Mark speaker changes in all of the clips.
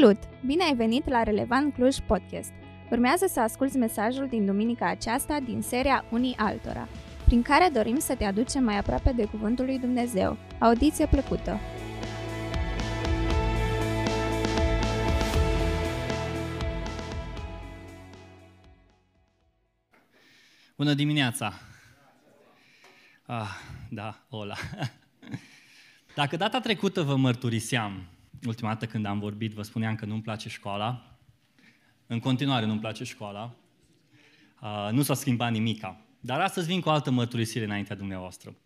Speaker 1: Salut! Bine ai venit la Relevant Cluj Podcast! Urmează să asculți mesajul din duminica aceasta din seria Unii Altora, prin care dorim să te aducem mai aproape de Cuvântul lui Dumnezeu. Audiție plăcută!
Speaker 2: Bună dimineața! Ah, da, hola! Dacă data trecută vă mărturiseam ultima dată când am vorbit, vă spuneam că nu-mi place școala. În continuare nu-mi place școala. Uh, nu s-a schimbat nimica. Dar astăzi vin cu o altă mărturisire înaintea dumneavoastră.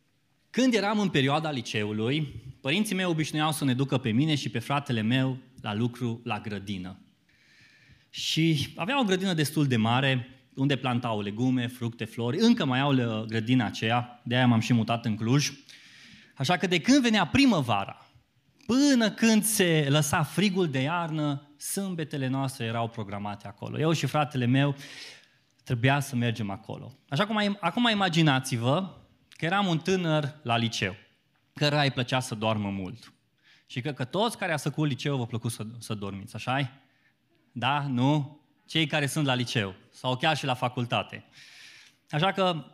Speaker 2: Când eram în perioada liceului, părinții mei obișnuiau să ne ducă pe mine și pe fratele meu la lucru la grădină. Și aveau o grădină destul de mare, unde plantau legume, fructe, flori. Încă mai au grădina aceea, de aia m-am și mutat în Cluj. Așa că de când venea primăvara, Până când se lăsa frigul de iarnă, sâmbetele noastre erau programate acolo. Eu și fratele meu trebuia să mergem acolo. Așa cum acum imaginați-vă că eram un tânăr la liceu, căruia îi plăcea să doarmă mult. Și cred că toți care ați făcut liceu vă plăcut să, să dormiți, așa Da? Nu? Cei care sunt la liceu sau chiar și la facultate. Așa că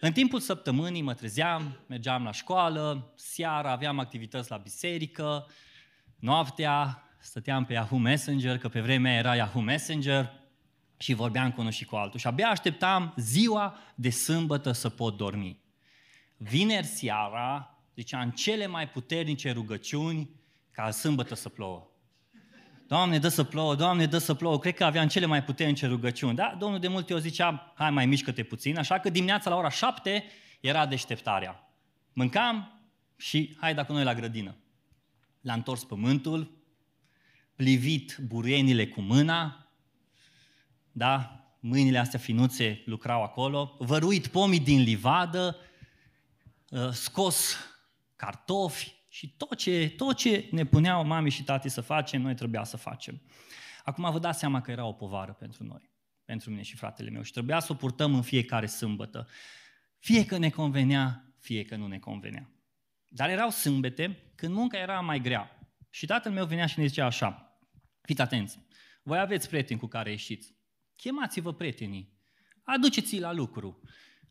Speaker 2: în timpul săptămânii mă trezeam, mergeam la școală, seara aveam activități la biserică, noaptea stăteam pe Yahoo Messenger, că pe vremea era Yahoo Messenger, și vorbeam cu unul și cu altul. Și abia așteptam ziua de sâmbătă să pot dormi. Vineri seara, ziceam, cele mai puternice rugăciuni ca sâmbătă să plouă. Doamne, dă să plouă, Doamne, dă să plouă. Cred că aveam cele mai puternice rugăciuni. Da? Domnul de multe ori zicea, hai mai mișcă-te puțin, așa că dimineața la ora șapte era deșteptarea. Mâncam și hai dacă noi la grădină. L-a întors pământul, plivit burenile cu mâna, da? mâinile astea finuțe lucrau acolo, văruit pomii din livadă, ă, scos cartofi, și tot ce, tot ce ne puneau mami și tati să facem, noi trebuia să facem. Acum vă dați seama că era o povară pentru noi, pentru mine și fratele meu și trebuia să o purtăm în fiecare sâmbătă. Fie că ne convenea, fie că nu ne convenea. Dar erau sâmbete când munca era mai grea. Și tatăl meu venea și ne zicea așa, fiți atenți, voi aveți prieteni cu care ieșiți. Chemați-vă prietenii, aduceți-i la lucru.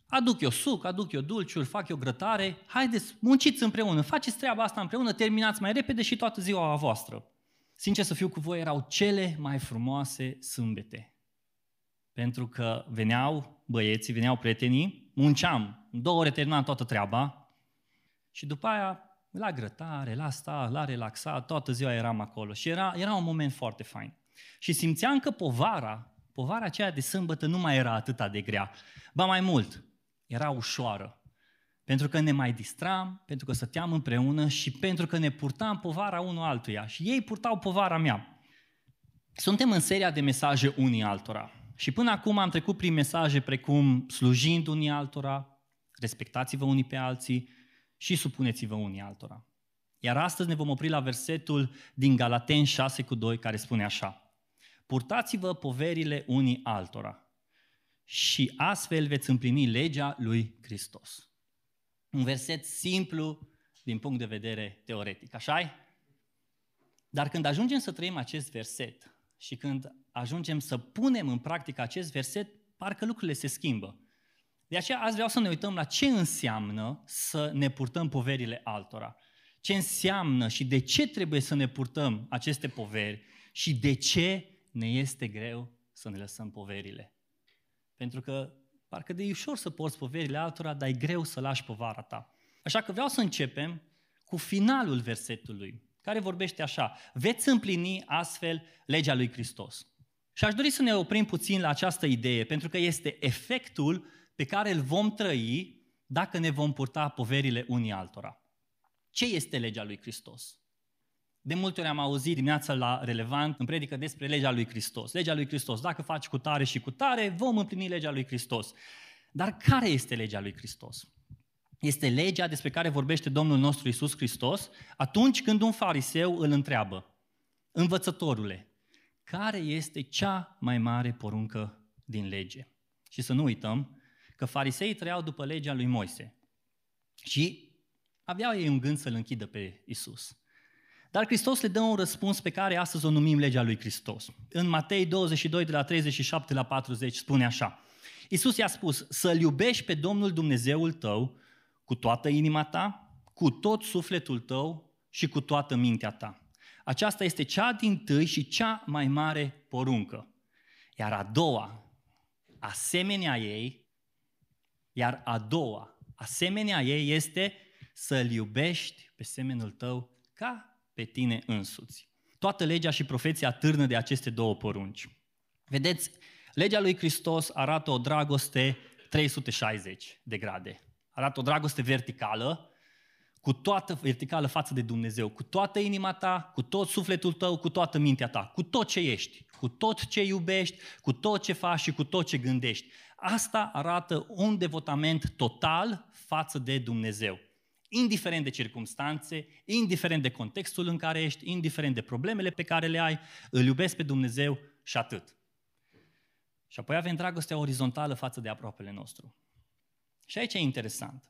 Speaker 2: Aduc eu suc, aduc eu dulciuri, fac eu grătare, haideți, munciți împreună, faceți treaba asta împreună, terminați mai repede și toată ziua a voastră. Sincer să fiu cu voi, erau cele mai frumoase sâmbete. Pentru că veneau băieții, veneau prietenii, munceam, în două ore terminam toată treaba și după aia la grătare, la sta, la relaxat, toată ziua eram acolo și era, era un moment foarte fain. Și simțeam că povara, povara aceea de sâmbătă nu mai era atât de grea. Ba mai mult, era ușoară. Pentru că ne mai distram, pentru că stăteam împreună și pentru că ne purtam povara unul altuia. Și ei purtau povara mea. Suntem în seria de mesaje unii altora. Și până acum am trecut prin mesaje precum slujind unii altora, respectați-vă unii pe alții și supuneți-vă unii altora. Iar astăzi ne vom opri la versetul din Galaten 6 cu 2 care spune așa. Purtați-vă poverile unii altora și astfel veți împlini legea lui Hristos. Un verset simplu din punct de vedere teoretic, așa -i? Dar când ajungem să trăim acest verset și când ajungem să punem în practică acest verset, parcă lucrurile se schimbă. De aceea azi vreau să ne uităm la ce înseamnă să ne purtăm poverile altora. Ce înseamnă și de ce trebuie să ne purtăm aceste poveri și de ce ne este greu să ne lăsăm poverile. Pentru că parcă de e ușor să porți poverile altora, dar e greu să lași povara ta. Așa că vreau să începem cu finalul versetului, care vorbește așa. Veți împlini astfel legea lui Hristos. Și aș dori să ne oprim puțin la această idee, pentru că este efectul pe care îl vom trăi dacă ne vom purta poverile unii altora. Ce este legea lui Hristos? De multe ori am auzit dimineața la relevant în predică despre legea lui Hristos. Legea lui Hristos. Dacă faci cu tare și cu tare, vom împlini legea lui Hristos. Dar care este legea lui Hristos? Este legea despre care vorbește Domnul nostru Isus Hristos atunci când un fariseu îl întreabă, învățătorule, care este cea mai mare poruncă din lege? Și să nu uităm că fariseii trăiau după legea lui Moise și aveau ei un gând să-l închidă pe Isus. Dar Hristos le dă un răspuns pe care astăzi o numim legea lui Hristos. În Matei 22, de la 37 la 40, spune așa. Iisus i-a spus, să-L iubești pe Domnul Dumnezeul tău cu toată inima ta, cu tot sufletul tău și cu toată mintea ta. Aceasta este cea din tâi și cea mai mare poruncă. Iar a doua, asemenea ei, iar a doua, asemenea ei este să-L iubești pe semenul tău ca pe tine însuți. Toată legea și profeția târnă de aceste două porunci. Vedeți, legea lui Hristos arată o dragoste 360 de grade. Arată o dragoste verticală, cu toată verticală față de Dumnezeu, cu toată inima ta, cu tot sufletul tău, cu toată mintea ta, cu tot ce ești, cu tot ce iubești, cu tot ce faci și cu tot ce gândești. Asta arată un devotament total față de Dumnezeu. Indiferent de circumstanțe, indiferent de contextul în care ești, indiferent de problemele pe care le ai, îl iubesc pe Dumnezeu și atât. Și apoi avem dragostea orizontală față de aproapele nostru. Și aici e interesant.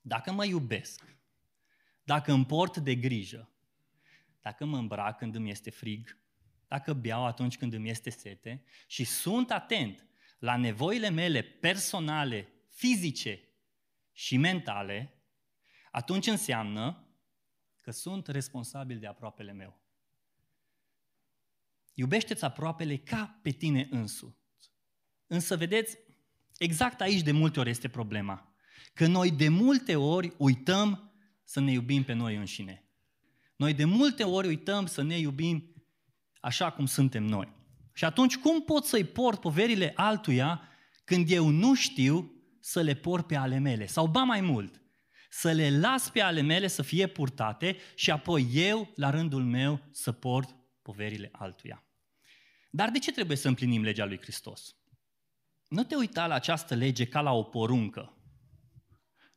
Speaker 2: Dacă mă iubesc, dacă îmi port de grijă, dacă mă îmbrac când îmi este frig, dacă beau atunci când îmi este sete și sunt atent la nevoile mele personale, fizice și mentale, atunci înseamnă că sunt responsabil de aproapele meu. Iubește-ți aproapele ca pe tine însuți. Însă, vedeți, exact aici de multe ori este problema. Că noi de multe ori uităm să ne iubim pe noi înșine. Noi de multe ori uităm să ne iubim așa cum suntem noi. Și atunci cum pot să-i port poverile altuia când eu nu știu să le port pe ale mele? Sau ba mai mult, să le las pe ale mele să fie purtate și apoi eu, la rândul meu, să port poverile altuia. Dar de ce trebuie să împlinim legea lui Hristos? Nu te uita la această lege ca la o poruncă.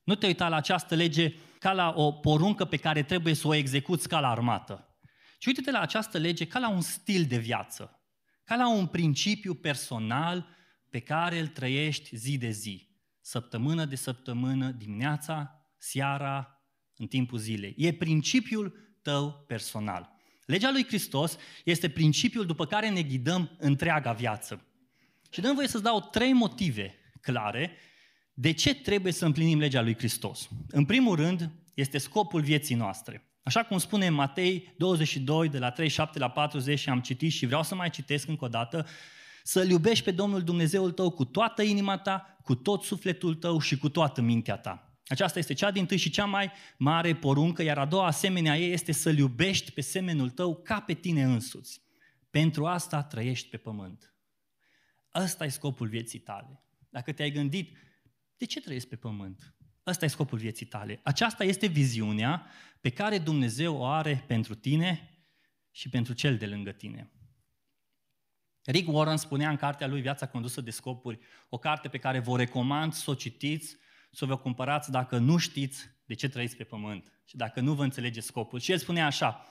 Speaker 2: Nu te uita la această lege ca la o poruncă pe care trebuie să o execuți ca la armată. Ci uite-te la această lege ca la un stil de viață, ca la un principiu personal pe care îl trăiești zi de zi, săptămână de săptămână, dimineața, seara, în timpul zilei. E principiul tău personal. Legea lui Hristos este principiul după care ne ghidăm întreaga viață. Și dăm voie să-ți dau trei motive clare de ce trebuie să împlinim legea lui Hristos. În primul rând, este scopul vieții noastre. Așa cum spune Matei 22, de la 37 la 40, și am citit și vreau să mai citesc încă o dată, să-L iubești pe Domnul Dumnezeul tău cu toată inima ta, cu tot sufletul tău și cu toată mintea ta. Aceasta este cea din tâi și cea mai mare poruncă, iar a doua asemenea ei este să-L iubești pe semenul tău ca pe tine însuți. Pentru asta trăiești pe pământ. Ăsta e scopul vieții tale. Dacă te-ai gândit, de ce trăiesc pe pământ? Ăsta e scopul vieții tale. Aceasta este viziunea pe care Dumnezeu o are pentru tine și pentru cel de lângă tine. Rick Warren spunea în cartea lui Viața condusă de scopuri, o carte pe care vă recomand să o citiți, să o vă cumpărați dacă nu știți de ce trăiți pe pământ și dacă nu vă înțelegeți scopul. Și el spunea așa,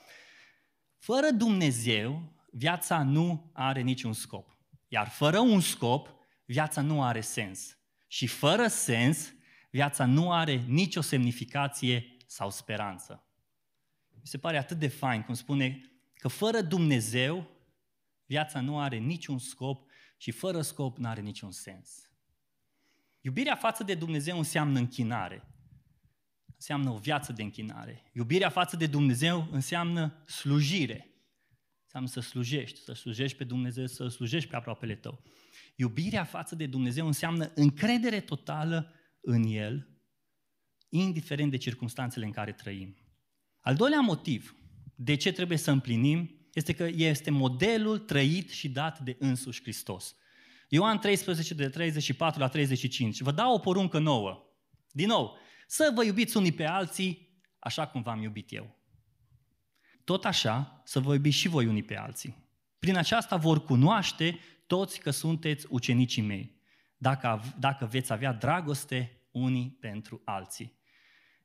Speaker 2: fără Dumnezeu, viața nu are niciun scop. Iar fără un scop, viața nu are sens. Și fără sens, viața nu are nicio semnificație sau speranță. Mi se pare atât de fain cum spune că fără Dumnezeu, viața nu are niciun scop și fără scop nu are niciun sens. Iubirea față de Dumnezeu înseamnă închinare. Înseamnă o viață de închinare. Iubirea față de Dumnezeu înseamnă slujire. Înseamnă să slujești, să slujești pe Dumnezeu, să slujești pe aproapele tău. Iubirea față de Dumnezeu înseamnă încredere totală în El, indiferent de circunstanțele în care trăim. Al doilea motiv de ce trebuie să împlinim este că este modelul trăit și dat de însuși Hristos. Ioan 13, de 34 la 35. Vă dau o poruncă nouă. Din nou, să vă iubiți unii pe alții așa cum v-am iubit eu. Tot așa, să vă iubiți și voi unii pe alții. Prin aceasta vor cunoaște toți că sunteți ucenicii mei, dacă, dacă veți avea dragoste unii pentru alții.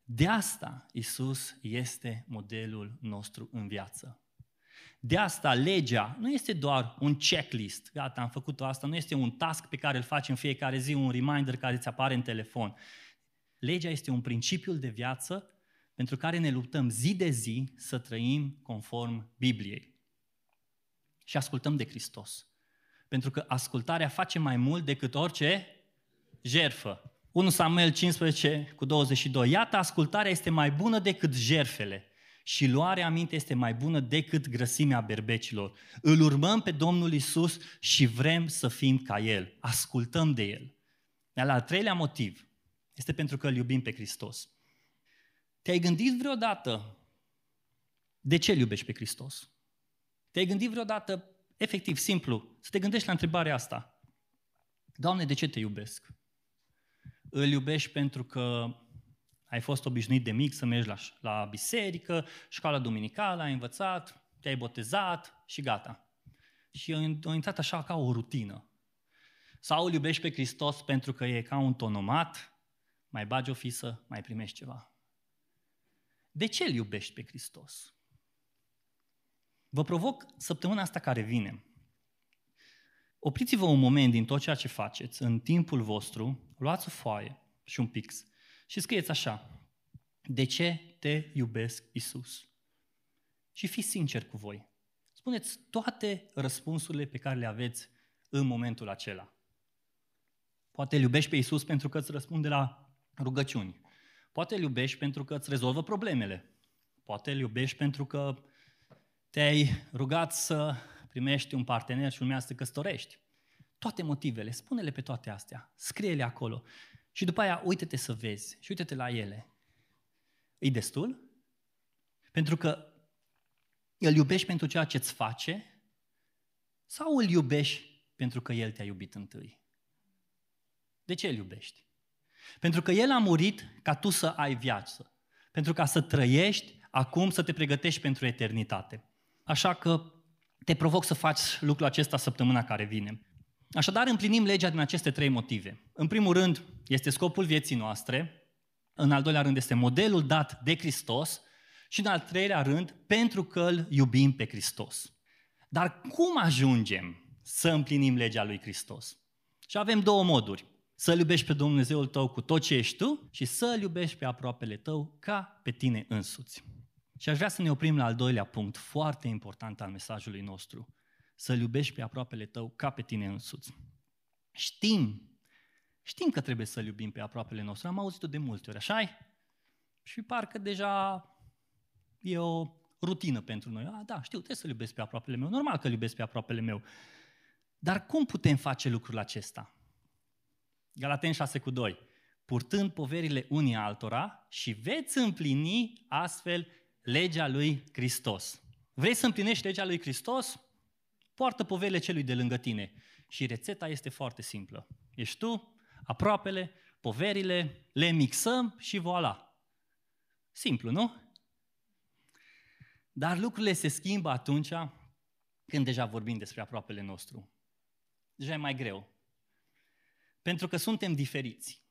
Speaker 2: De asta Isus este modelul nostru în viață. De asta legea nu este doar un checklist, gata, am făcut asta, nu este un task pe care îl faci în fiecare zi, un reminder care îți apare în telefon. Legea este un principiu de viață pentru care ne luptăm zi de zi să trăim conform Bibliei. Și ascultăm de Hristos. Pentru că ascultarea face mai mult decât orice jerfă. 1 Samuel 15 cu 22. Iată, ascultarea este mai bună decât jerfele și luarea aminte este mai bună decât grăsimea berbecilor. Îl urmăm pe Domnul Isus și vrem să fim ca El. Ascultăm de El. Iar al treilea motiv este pentru că îl iubim pe Hristos. Te-ai gândit vreodată de ce îl iubești pe Hristos? Te-ai gândit vreodată, efectiv, simplu, să te gândești la întrebarea asta. Doamne, de ce te iubesc? Îl iubești pentru că ai fost obișnuit de mic să mergi la, la biserică, școala duminicală, ai învățat, te-ai botezat și gata. Și a intrat așa ca o rutină. Sau îl iubești pe Hristos pentru că e ca un tonomat, mai bagi o fisă, mai primești ceva. De ce îl iubești pe Hristos? Vă provoc săptămâna asta care vine. Opriți-vă un moment din tot ceea ce faceți, în timpul vostru, luați o foaie și un pix și scrieți așa. De ce te iubesc, Isus? Și fiți sincer cu voi. Spuneți toate răspunsurile pe care le aveți în momentul acela. Poate îl iubești pe Isus pentru că îți răspunde la rugăciuni. Poate îl iubești pentru că îți rezolvă problemele. Poate îl iubești pentru că te-ai rugat să primești un partener și urmează să te căsătorești. Toate motivele, spune-le pe toate astea, scrie-le acolo. Și după aia, uite-te să vezi și uite-te la ele. E destul? Pentru că îl iubești pentru ceea ce îți face sau îl iubești pentru că El te-a iubit întâi? De ce îl iubești? Pentru că El a murit ca tu să ai viață. Pentru ca să trăiești acum, să te pregătești pentru eternitate. Așa că te provoc să faci lucrul acesta săptămâna care vine. Așadar, împlinim legea din aceste trei motive. În primul rând, este scopul vieții noastre. În al doilea rând, este modelul dat de Hristos. Și în al treilea rând, pentru că îl iubim pe Hristos. Dar cum ajungem să împlinim legea lui Hristos? Și avem două moduri. Să-L iubești pe Dumnezeul tău cu tot ce ești tu și să-L iubești pe aproapele tău ca pe tine însuți. Și aș vrea să ne oprim la al doilea punct, foarte important al mesajului nostru. Să-L iubești pe aproapele tău ca pe tine însuți. Știm, știm că trebuie să-L iubim pe aproapele nostru. Am auzit-o de multe ori, așa Și parcă deja e o rutină pentru noi. A, da, știu, trebuie să-L iubesc pe aproapele meu. Normal că-L iubesc pe aproapele meu. Dar cum putem face lucrul acesta? Galaten 6 cu 2. Purtând poverile unii altora și veți împlini astfel legea lui Hristos. Vrei să împlinești legea lui Hristos? Poartă poverile celui de lângă tine. Și rețeta este foarte simplă. Ești tu, aproapele, poverile, le mixăm și voilà. Simplu, nu? Dar lucrurile se schimbă atunci când deja vorbim despre aproapele nostru. Deja e mai greu. Pentru că suntem diferiți.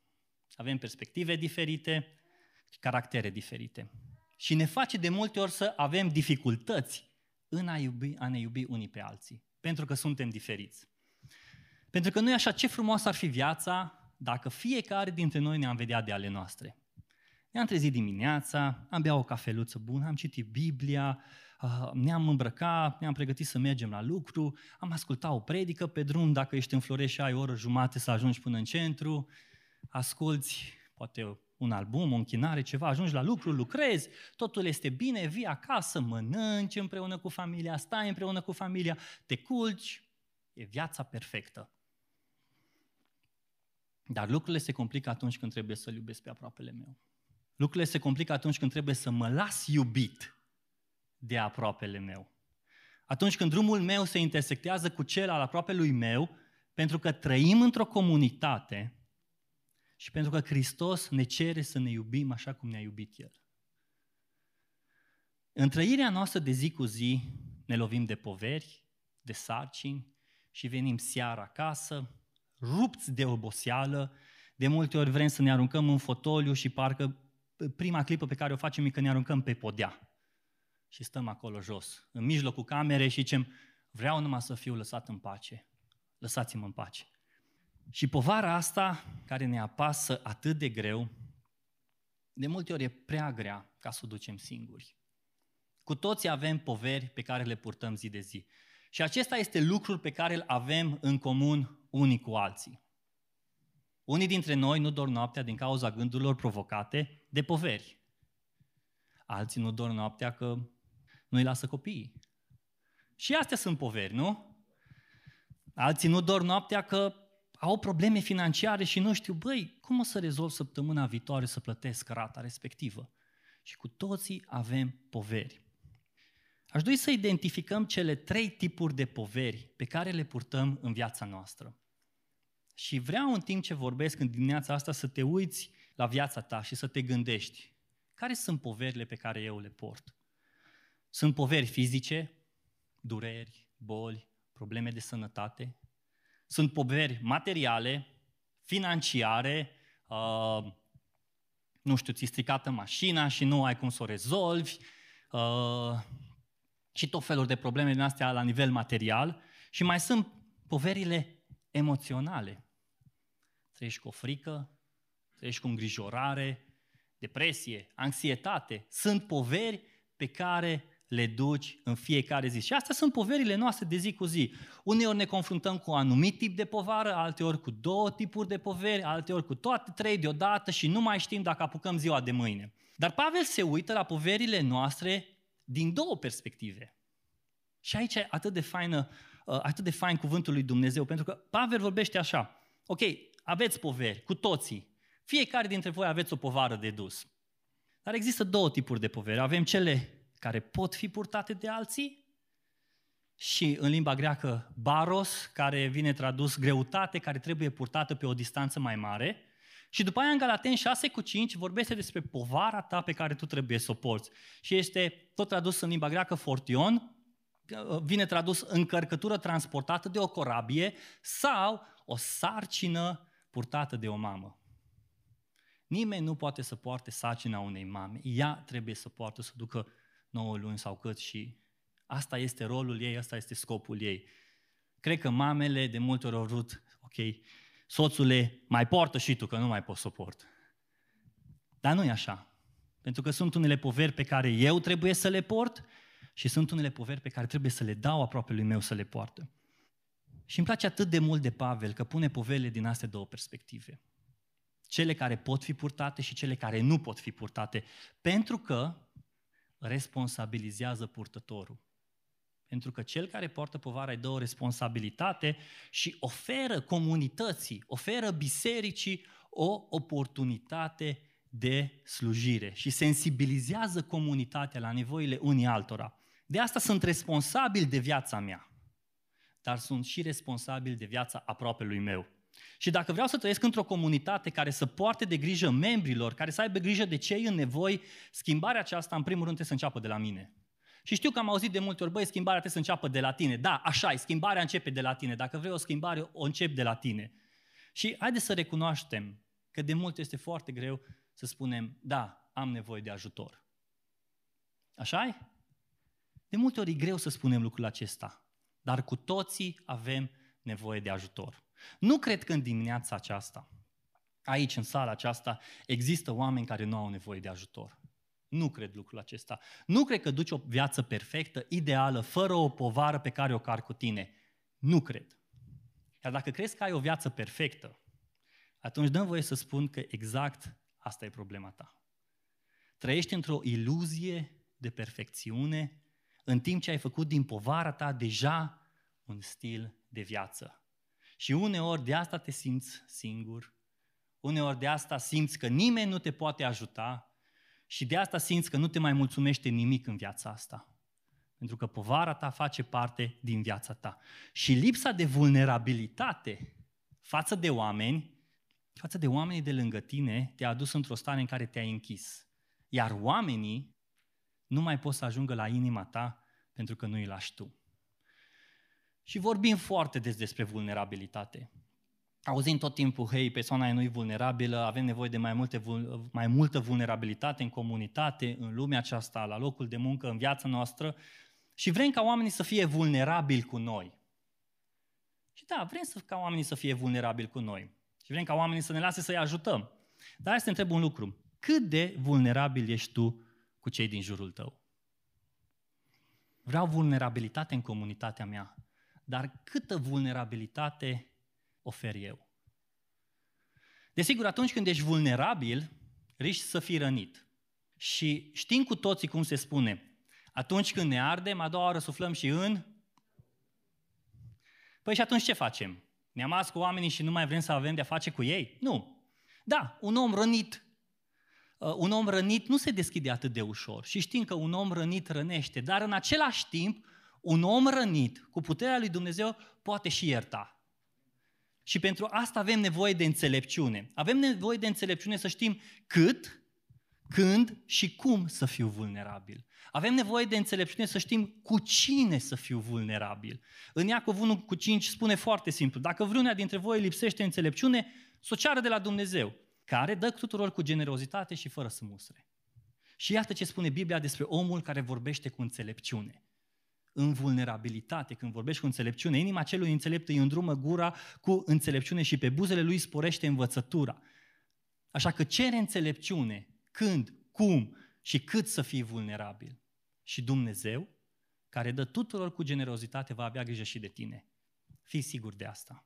Speaker 2: Avem perspective diferite, caractere diferite. Și ne face de multe ori să avem dificultăți în a, iubi, a ne iubi unii pe alții. Pentru că suntem diferiți. Pentru că nu e așa, ce frumoasă ar fi viața dacă fiecare dintre noi ne-am vedea de ale noastre. Ne-am trezit dimineața, am bea o cafeluță bună, am citit Biblia, Ah, ne-am îmbrăcat, ne-am pregătit să mergem la lucru, am ascultat o predică pe drum, dacă ești în Florești și ai o oră jumate să ajungi până în centru, asculți poate un album, o închinare, ceva, ajungi la lucru, lucrezi, totul este bine, vii acasă, mănânci împreună cu familia, stai împreună cu familia, te culci, e viața perfectă. Dar lucrurile se complică atunci când trebuie să-L iubesc pe aproapele meu. Lucrurile se complică atunci când trebuie să mă las iubit de aproapele meu. Atunci când drumul meu se intersectează cu cel al aproapelui meu, pentru că trăim într-o comunitate și pentru că Hristos ne cere să ne iubim așa cum ne-a iubit El. În trăirea noastră de zi cu zi ne lovim de poveri, de sarcini și venim seara acasă, rupți de oboseală, de multe ori vrem să ne aruncăm în fotoliu și parcă prima clipă pe care o facem e că ne aruncăm pe podea și stăm acolo jos, în mijlocul camerei și zicem, vreau numai să fiu lăsat în pace. Lăsați-mă în pace. Și povara asta, care ne apasă atât de greu, de multe ori e prea grea ca să o ducem singuri. Cu toții avem poveri pe care le purtăm zi de zi. Și acesta este lucrul pe care îl avem în comun unii cu alții. Unii dintre noi nu dorm noaptea din cauza gândurilor provocate de poveri. Alții nu dorm noaptea că nu îi lasă copiii. Și astea sunt poveri, nu? Alții nu dorm noaptea că au probleme financiare și nu știu, băi, cum o să rezolv săptămâna viitoare să plătesc rata respectivă? Și cu toții avem poveri. Aș dori să identificăm cele trei tipuri de poveri pe care le purtăm în viața noastră. Și vreau în timp ce vorbesc în dimineața asta să te uiți la viața ta și să te gândești care sunt poverile pe care eu le port. Sunt poveri fizice, dureri, boli, probleme de sănătate. Sunt poveri materiale, financiare, uh, nu știu, ți stricată mașina și nu ai cum să o rezolvi, uh, și tot felul de probleme din astea la nivel material. Și mai sunt poverile emoționale. Trăiești cu o frică, trăiești cu îngrijorare, depresie, anxietate. Sunt poveri pe care le duci în fiecare zi. Și astea sunt poverile noastre de zi cu zi. Uneori ne confruntăm cu un anumit tip de povară, alteori cu două tipuri de poveri, alteori cu toate trei deodată și nu mai știm dacă apucăm ziua de mâine. Dar Pavel se uită la poverile noastre din două perspective. Și aici e atât de, faină, uh, atât de fain cuvântul lui Dumnezeu, pentru că Pavel vorbește așa, ok, aveți poveri, cu toții, fiecare dintre voi aveți o povară de dus. Dar există două tipuri de poveri. Avem cele care pot fi purtate de alții și în limba greacă baros, care vine tradus greutate, care trebuie purtată pe o distanță mai mare. Și după aia în Galaten 6 cu 5 vorbește despre povara ta pe care tu trebuie să o porți. Și este tot tradus în limba greacă fortion, vine tradus încărcătură transportată de o corabie sau o sarcină purtată de o mamă. Nimeni nu poate să poarte sarcina unei mame. Ea trebuie să poartă, să ducă 9 luni sau cât și asta este rolul ei, asta este scopul ei. Cred că mamele de multe ori au vrut, ok, soțule, mai poartă și tu, că nu mai poți să port. Dar nu e așa. Pentru că sunt unele poveri pe care eu trebuie să le port și sunt unele poveri pe care trebuie să le dau aproape lui meu să le poartă. Și îmi place atât de mult de Pavel că pune poverile din astea două perspective. Cele care pot fi purtate și cele care nu pot fi purtate. Pentru că responsabilizează purtătorul. Pentru că cel care poartă povara îi dă o responsabilitate și oferă comunității, oferă bisericii o oportunitate de slujire și sensibilizează comunitatea la nevoile unii altora. De asta sunt responsabil de viața mea, dar sunt și responsabil de viața aproapelui meu. Și dacă vreau să trăiesc într-o comunitate care să poarte de grijă membrilor, care să aibă grijă de cei în nevoi, schimbarea aceasta, în primul rând, trebuie să înceapă de la mine. Și știu că am auzit de multe ori, băi, schimbarea trebuie să înceapă de la tine. Da, așa e, schimbarea începe de la tine. Dacă vrei o schimbare, o încep de la tine. Și haideți să recunoaștem că de mult este foarte greu să spunem, da, am nevoie de ajutor. așa e? De multe ori e greu să spunem lucrul acesta, dar cu toții avem nevoie de ajutor. Nu cred că în dimineața aceasta, aici, în sala aceasta, există oameni care nu au nevoie de ajutor. Nu cred lucrul acesta. Nu cred că duci o viață perfectă, ideală, fără o povară pe care o car cu tine. Nu cred. Iar dacă crezi că ai o viață perfectă, atunci dăm voie să spun că exact asta e problema ta. Trăiești într-o iluzie de perfecțiune, în timp ce ai făcut din povara ta deja un stil de viață. Și uneori de asta te simți singur, uneori de asta simți că nimeni nu te poate ajuta și de asta simți că nu te mai mulțumește nimic în viața asta. Pentru că povara ta face parte din viața ta. Și lipsa de vulnerabilitate față de oameni, față de oamenii de lângă tine, te-a adus într-o stare în care te-ai închis. Iar oamenii nu mai pot să ajungă la inima ta pentru că nu îi lași tu. Și vorbim foarte des despre vulnerabilitate. Auzim tot timpul, hei, persoana e nu vulnerabilă, avem nevoie de mai, multe, mai multă vulnerabilitate în comunitate, în lumea aceasta, la locul de muncă, în viața noastră și vrem ca oamenii să fie vulnerabili cu noi. Și da, vrem să, ca oamenii să fie vulnerabili cu noi. Și vrem ca oamenii să ne lase să-i ajutăm. Dar hai să te întreb un lucru. Cât de vulnerabil ești tu cu cei din jurul tău. Vreau vulnerabilitate în comunitatea mea, dar câtă vulnerabilitate ofer eu? Desigur, atunci când ești vulnerabil, riști să fii rănit. Și știm cu toții cum se spune, atunci când ne ardem, a doua oară suflăm și în... Păi și atunci ce facem? Ne amas cu oamenii și nu mai vrem să avem de-a face cu ei? Nu. Da, un om rănit, uh, un om rănit nu se deschide atât de ușor. Și știm că un om rănit rănește, dar în același timp, un om rănit, cu puterea lui Dumnezeu, poate și ierta. Și pentru asta avem nevoie de înțelepciune. Avem nevoie de înțelepciune să știm cât, când și cum să fiu vulnerabil. Avem nevoie de înțelepciune să știm cu cine să fiu vulnerabil. În Iacov 1 cu 5 spune foarte simplu, dacă vreunea dintre voi lipsește înțelepciune, să o ceară de la Dumnezeu, care dă tuturor cu generozitate și fără să musre. Și iată ce spune Biblia despre omul care vorbește cu înțelepciune. În vulnerabilitate, când vorbești cu înțelepciune, inima celui înțelept îi îndrumă gura cu înțelepciune și pe buzele lui sporește învățătura. Așa că cere înțelepciune când, cum și cât să fii vulnerabil. Și Dumnezeu, care dă tuturor cu generozitate, va avea grijă și de tine. Fii sigur de asta.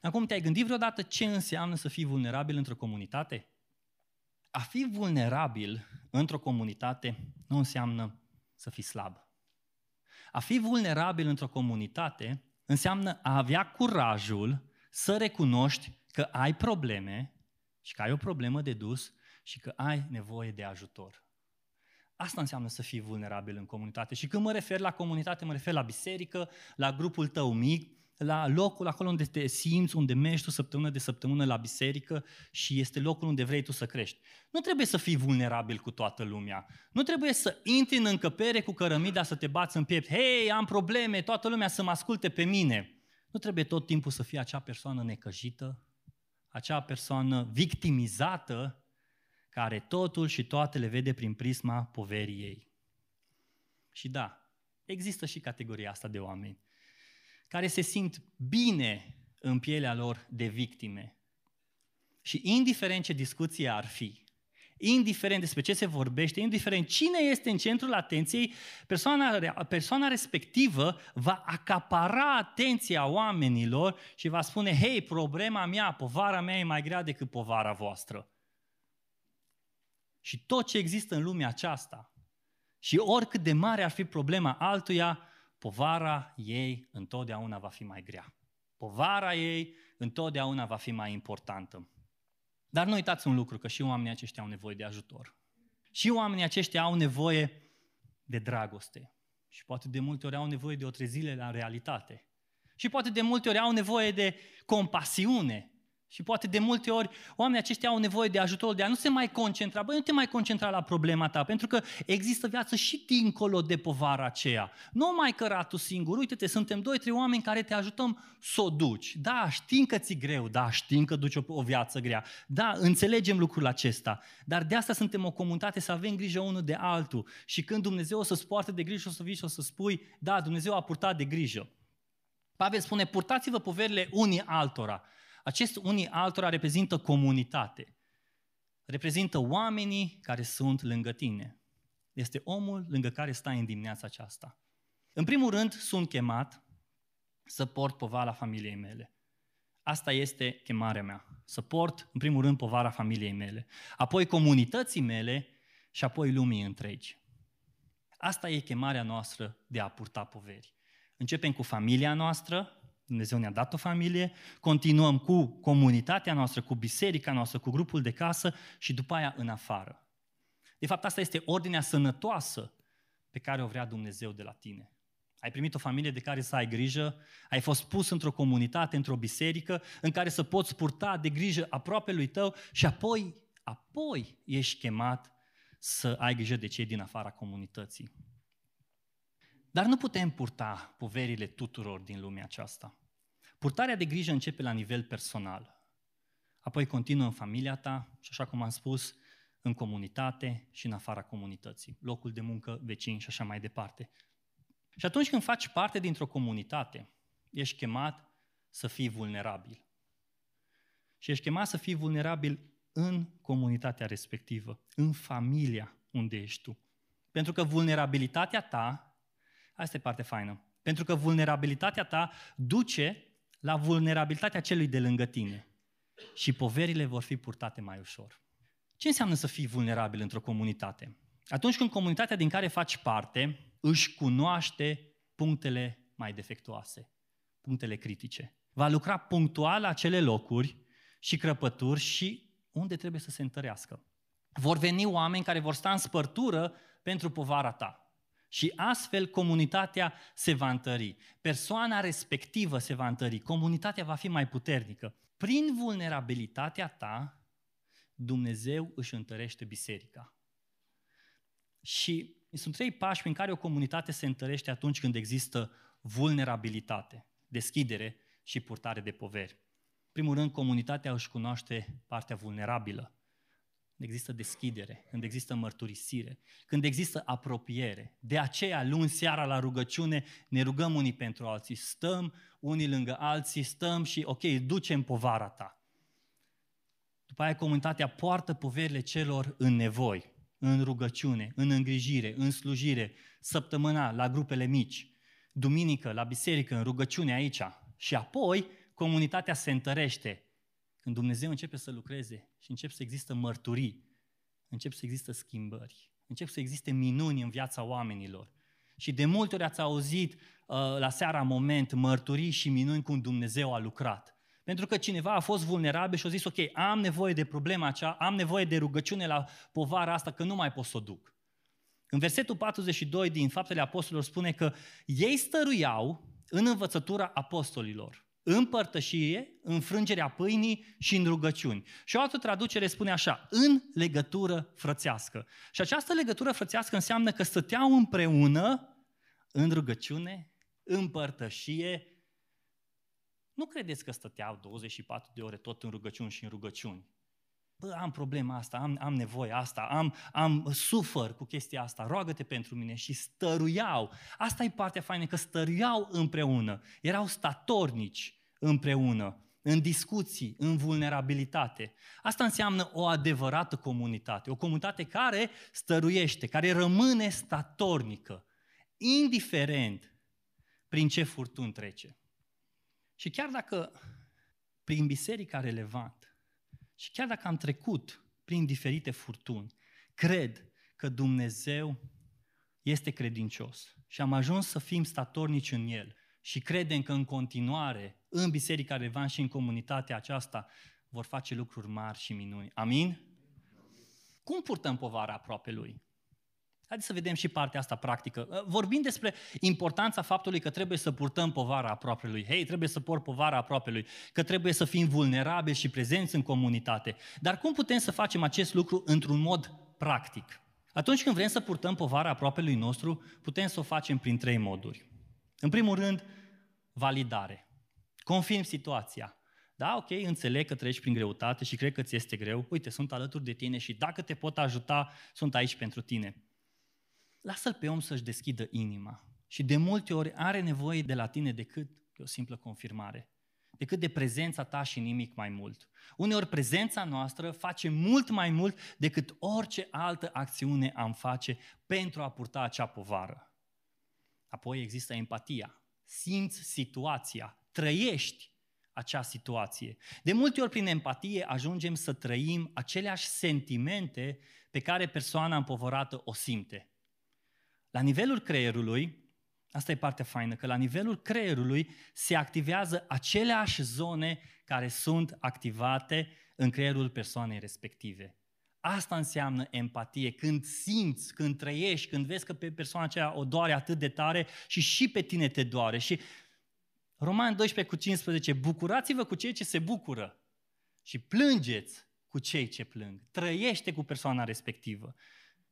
Speaker 2: Acum te-ai gândit vreodată ce înseamnă să fii vulnerabil într-o comunitate? A fi vulnerabil într-o comunitate nu înseamnă să fii slab. A fi vulnerabil într-o comunitate înseamnă a avea curajul să recunoști că ai probleme și că ai o problemă de dus și că ai nevoie de ajutor. Asta înseamnă să fii vulnerabil în comunitate. Și când mă refer la comunitate, mă refer la biserică, la grupul tău mic, la locul acolo unde te simți, unde mergi tu săptămână de săptămână la biserică și este locul unde vrei tu să crești. Nu trebuie să fii vulnerabil cu toată lumea. Nu trebuie să intri în încăpere cu cărămida să te bați în piept. Hei, am probleme, toată lumea să mă asculte pe mine. Nu trebuie tot timpul să fii acea persoană necăjită, acea persoană victimizată care totul și toate le vede prin prisma poverii ei. Și da, există și categoria asta de oameni care se simt bine în pielea lor de victime. Și indiferent ce discuție ar fi, indiferent despre ce se vorbește, indiferent cine este în centrul atenției, persoana, persoana respectivă va acapara atenția oamenilor și va spune, hei, problema mea, povara mea e mai grea decât povara voastră. Și tot ce există în lumea aceasta, și oricât de mare ar fi problema altuia, povara ei întotdeauna va fi mai grea. Povara ei întotdeauna va fi mai importantă. Dar nu uitați un lucru, că și oamenii aceștia au nevoie de ajutor. Și oamenii aceștia au nevoie de dragoste. Și poate de multe ori au nevoie de o trezire la realitate. Și poate de multe ori au nevoie de compasiune. Și poate de multe ori oamenii aceștia au nevoie de ajutor, de a nu se mai concentra. Băi, nu te mai concentra la problema ta, pentru că există viață și dincolo de povara aceea. Nu mai căra tu singur. Uite-te, suntem doi, trei oameni care te ajutăm să o duci. Da, știm că ți greu, da, știm că duci o, o viață grea. Da, înțelegem lucrul acesta. Dar de asta suntem o comunitate, să avem grijă unul de altul. Și când Dumnezeu o să-ți poarte de grijă, o să vii și o să spui, da, Dumnezeu a purtat de grijă. Pavel spune, purtați-vă poverile unii altora. Acest unii altora reprezintă comunitate. Reprezintă oamenii care sunt lângă tine. Este omul lângă care stai în dimineața aceasta. În primul rând, sunt chemat să port povara familiei mele. Asta este chemarea mea. Să port, în primul rând, povara familiei mele. Apoi comunității mele și apoi lumii întregi. Asta e chemarea noastră de a purta poveri. Începem cu familia noastră, Dumnezeu ne-a dat o familie, continuăm cu comunitatea noastră, cu biserica noastră, cu grupul de casă și după aia în afară. De fapt, asta este ordinea sănătoasă pe care o vrea Dumnezeu de la tine. Ai primit o familie de care să ai grijă, ai fost pus într-o comunitate, într-o biserică, în care să poți purta de grijă aproape lui tău și apoi, apoi ești chemat să ai grijă de cei din afara comunității. Dar nu putem purta poverile tuturor din lumea aceasta. Purtarea de grijă începe la nivel personal. Apoi continuă în familia ta și, așa cum am spus, în comunitate și în afara comunității, locul de muncă, vecini și așa mai departe. Și atunci când faci parte dintr-o comunitate, ești chemat să fii vulnerabil. Și ești chemat să fii vulnerabil în comunitatea respectivă, în familia unde ești tu. Pentru că vulnerabilitatea ta, asta e partea faină, pentru că vulnerabilitatea ta duce la vulnerabilitatea celui de lângă tine și poverile vor fi purtate mai ușor. Ce înseamnă să fii vulnerabil într-o comunitate? Atunci când comunitatea din care faci parte își cunoaște punctele mai defectuoase, punctele critice. Va lucra punctual la acele locuri și crăpături și unde trebuie să se întărească. Vor veni oameni care vor sta în spărtură pentru povara ta. Și astfel comunitatea se va întări. Persoana respectivă se va întări. Comunitatea va fi mai puternică. Prin vulnerabilitatea ta, Dumnezeu își întărește biserica. Și sunt trei pași prin care o comunitate se întărește atunci când există vulnerabilitate, deschidere și purtare de poveri. Primul rând, comunitatea își cunoaște partea vulnerabilă. Când există deschidere, când există mărturisire, când există apropiere. De aceea, luni seara la rugăciune, ne rugăm unii pentru alții. Stăm unii lângă alții, stăm și, ok, ducem povara ta. După aia, comunitatea poartă poverile celor în nevoi, în rugăciune, în îngrijire, în slujire, săptămâna la grupele mici, duminică la biserică, în rugăciune aici. Și apoi, comunitatea se întărește. Când Dumnezeu începe să lucreze și încep să există mărturii, încep să există schimbări, încep să existe minuni în viața oamenilor. Și de multe ori ați auzit uh, la seara moment mărturii și minuni cum Dumnezeu a lucrat. Pentru că cineva a fost vulnerabil și a zis, ok, am nevoie de problema aceea, am nevoie de rugăciune la povara asta, că nu mai pot să o duc. În versetul 42 din Faptele Apostolilor spune că ei stăruiau în învățătura apostolilor în părtășie, în frângerea pâinii și în rugăciuni. Și o altă traducere spune așa, în legătură frățească. Și această legătură frățească înseamnă că stăteau împreună în rugăciune, în părtășie. Nu credeți că stăteau 24 de ore tot în rugăciuni și în rugăciuni. Bă, am problema asta, am, am nevoie asta, am, am sufăr cu chestia asta, roagă-te pentru mine și stăruiau. Asta e partea faină, că stăruiau împreună, erau statornici împreună, în discuții, în vulnerabilitate. Asta înseamnă o adevărată comunitate, o comunitate care stăruiește, care rămâne statornică, indiferent prin ce furtun trece. Și chiar dacă prin biserica relevant și chiar dacă am trecut prin diferite furtuni, cred că Dumnezeu este credincios și am ajuns să fim statornici în El și credem că în continuare, în Biserica Revan și în comunitatea aceasta, vor face lucruri mari și minuni. Amin? Cum purtăm povara aproape Lui? Haideți să vedem și partea asta practică. Uh, vorbim despre importanța faptului că trebuie să purtăm povara lui. Hei, trebuie să port povara lui. Că trebuie să fim vulnerabili și prezenți în comunitate. Dar cum putem să facem acest lucru într-un mod practic? Atunci când vrem să purtăm povara lui nostru, putem să o facem prin trei moduri. În primul rând, validare. Confirm situația. Da, ok, înțeleg că treci prin greutate și cred că ți este greu. Uite, sunt alături de tine și dacă te pot ajuta, sunt aici pentru tine lasă-l pe om să-și deschidă inima. Și de multe ori are nevoie de la tine decât de o simplă confirmare, decât de prezența ta și nimic mai mult. Uneori prezența noastră face mult mai mult decât orice altă acțiune am face pentru a purta acea povară. Apoi există empatia. Simți situația, trăiești acea situație. De multe ori prin empatie ajungem să trăim aceleași sentimente pe care persoana împovărată o simte. La nivelul creierului, asta e partea faină, că la nivelul creierului se activează aceleași zone care sunt activate în creierul persoanei respective. Asta înseamnă empatie, când simți, când trăiești, când vezi că pe persoana aceea o doare atât de tare și și pe tine te doare. Și Roman 12 cu 15, bucurați-vă cu cei ce se bucură și plângeți cu cei ce plâng. Trăiește cu persoana respectivă.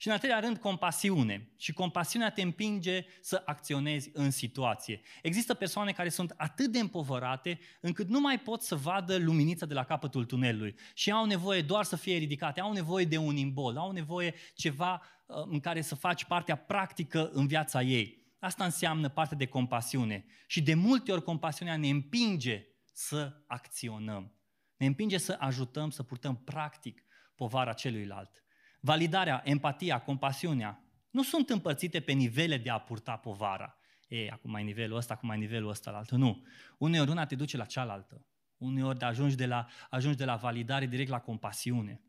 Speaker 2: Și în al treilea rând, compasiune. Și compasiunea te împinge să acționezi în situație. Există persoane care sunt atât de împovărate încât nu mai pot să vadă luminița de la capătul tunelului și au nevoie doar să fie ridicate, au nevoie de un imbol, au nevoie ceva uh, în care să faci partea practică în viața ei. Asta înseamnă parte de compasiune. Și de multe ori compasiunea ne împinge să acționăm. Ne împinge să ajutăm, să purtăm practic povara celuilalt. Validarea, empatia, compasiunea, nu sunt împărțite pe nivele de a purta povara. E, acum mai nivelul ăsta, acum mai nivelul ăsta, altă. Nu. Uneori una te duce la cealaltă. Uneori ajungi de la, ajungi de la validare direct la compasiune.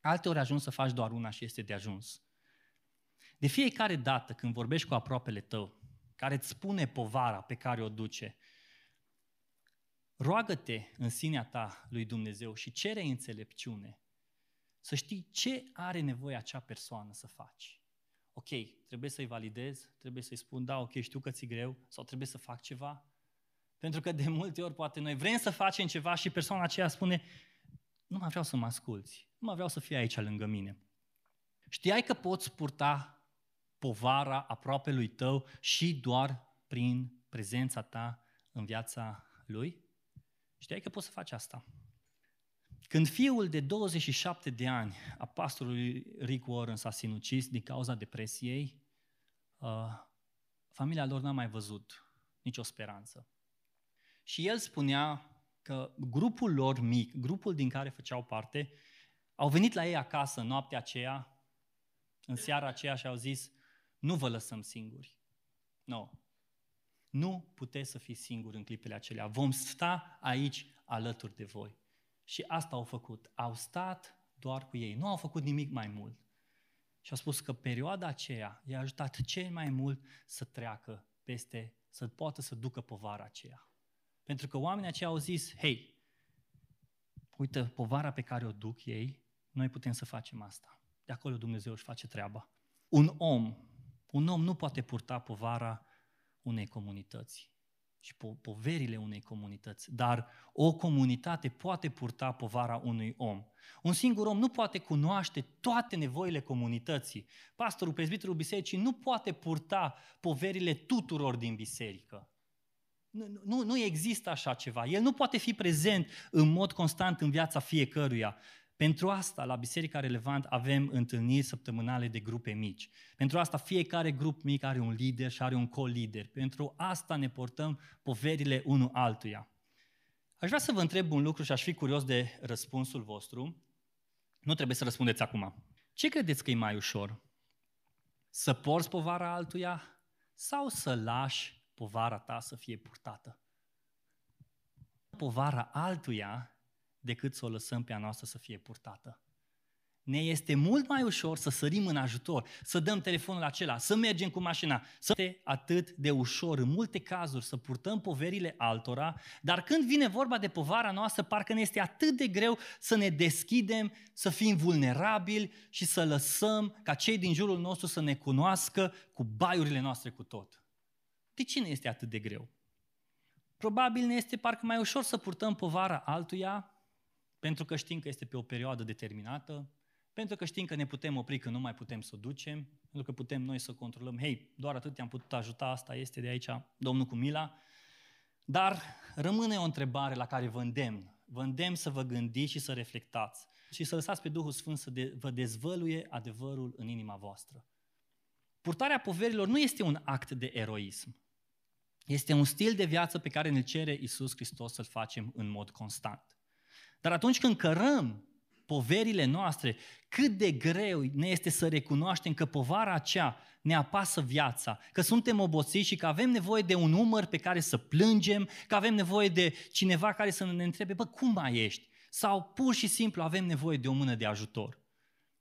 Speaker 2: Alteori ajungi să faci doar una și este de ajuns. De fiecare dată când vorbești cu aproapele tău, care îți spune povara pe care o duce, roagă-te în sinea ta lui Dumnezeu și cere înțelepciune să știi ce are nevoie acea persoană să faci. Ok, trebuie să-i validez, trebuie să-i spun, da, ok, știu că ți greu, sau trebuie să fac ceva. Pentru că de multe ori poate noi vrem să facem ceva și persoana aceea spune, nu mai vreau să mă asculți, nu mai vreau să fii aici lângă mine. Știai că poți purta povara aproape lui tău și doar prin prezența ta în viața lui? Știai că poți să faci asta? Când fiul de 27 de ani a pastorului Rick Warren s-a sinucis din cauza depresiei, uh, familia lor n-a mai văzut nicio speranță. Și el spunea că grupul lor mic, grupul din care făceau parte, au venit la ei acasă în noaptea aceea, în seara aceea și au zis, nu vă lăsăm singuri. Nu. No. Nu puteți să fiți singuri în clipele acelea. Vom sta aici alături de voi. Și asta au făcut. Au stat doar cu ei. Nu au făcut nimic mai mult. Și au spus că perioada aceea i-a ajutat cel mai mult să treacă peste, să poată să ducă povara aceea. Pentru că oamenii aceia au zis, hei, uite, povara pe care o duc ei, noi putem să facem asta. De acolo Dumnezeu își face treaba. Un om, un om nu poate purta povara unei comunități și po- poverile unei comunități, dar o comunitate poate purta povara unui om. Un singur om nu poate cunoaște toate nevoile comunității. Pastorul, prezbiterul bisericii nu poate purta poverile tuturor din biserică. Nu, nu, nu există așa ceva. El nu poate fi prezent în mod constant în viața fiecăruia. Pentru asta, la Biserica Relevant, avem întâlniri săptămânale de grupe mici. Pentru asta, fiecare grup mic are un lider și are un co-lider. Pentru asta ne portăm poverile unul altuia. Aș vrea să vă întreb un lucru și aș fi curios de răspunsul vostru. Nu trebuie să răspundeți acum. Ce credeți că e mai ușor? Să porți povara altuia sau să lași povara ta să fie purtată? Povara altuia decât să o lăsăm pe a noastră să fie purtată. Ne este mult mai ușor să sărim în ajutor, să dăm telefonul acela, să mergem cu mașina, să fie atât de ușor în multe cazuri să purtăm poverile altora, dar când vine vorba de povara noastră, parcă ne este atât de greu să ne deschidem, să fim vulnerabili și să lăsăm ca cei din jurul nostru să ne cunoască cu baiurile noastre cu tot. De ce ne este atât de greu? Probabil ne este parcă mai ușor să purtăm povara altuia pentru că știm că este pe o perioadă determinată, pentru că știm că ne putem opri când nu mai putem să o ducem, pentru că putem noi să controlăm, hei, doar atât te-am putut ajuta, asta este de aici, Domnul cu mila. Dar rămâne o întrebare la care vă îndemn. Vă îndemn să vă gândiți și să reflectați și să lăsați pe Duhul Sfânt să de, vă dezvăluie adevărul în inima voastră. Purtarea poverilor nu este un act de eroism. Este un stil de viață pe care ne cere Isus Hristos să-l facem în mod constant. Dar atunci când cărăm poverile noastre, cât de greu ne este să recunoaștem că povara aceea ne apasă viața, că suntem obosiți și că avem nevoie de un umăr pe care să plângem, că avem nevoie de cineva care să ne întrebe, bă, cum mai ești? Sau pur și simplu avem nevoie de o mână de ajutor.